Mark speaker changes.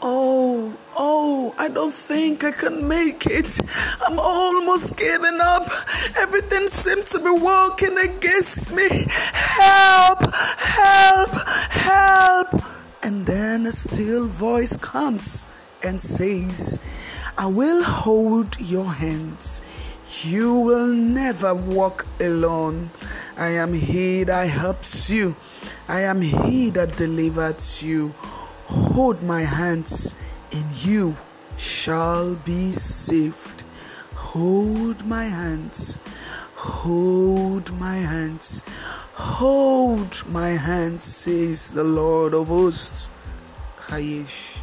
Speaker 1: Oh, oh, I don't think I can make it. I'm almost giving up. Everything seems to be working against me. Help, help, help. And then a still voice comes and says, I will hold your hands. You will never walk alone. I am He that helps you. I am He that delivers you. Hold my hands, and you shall be saved. Hold my hands, hold my hands, hold my hands, says the Lord of hosts. Kayesh.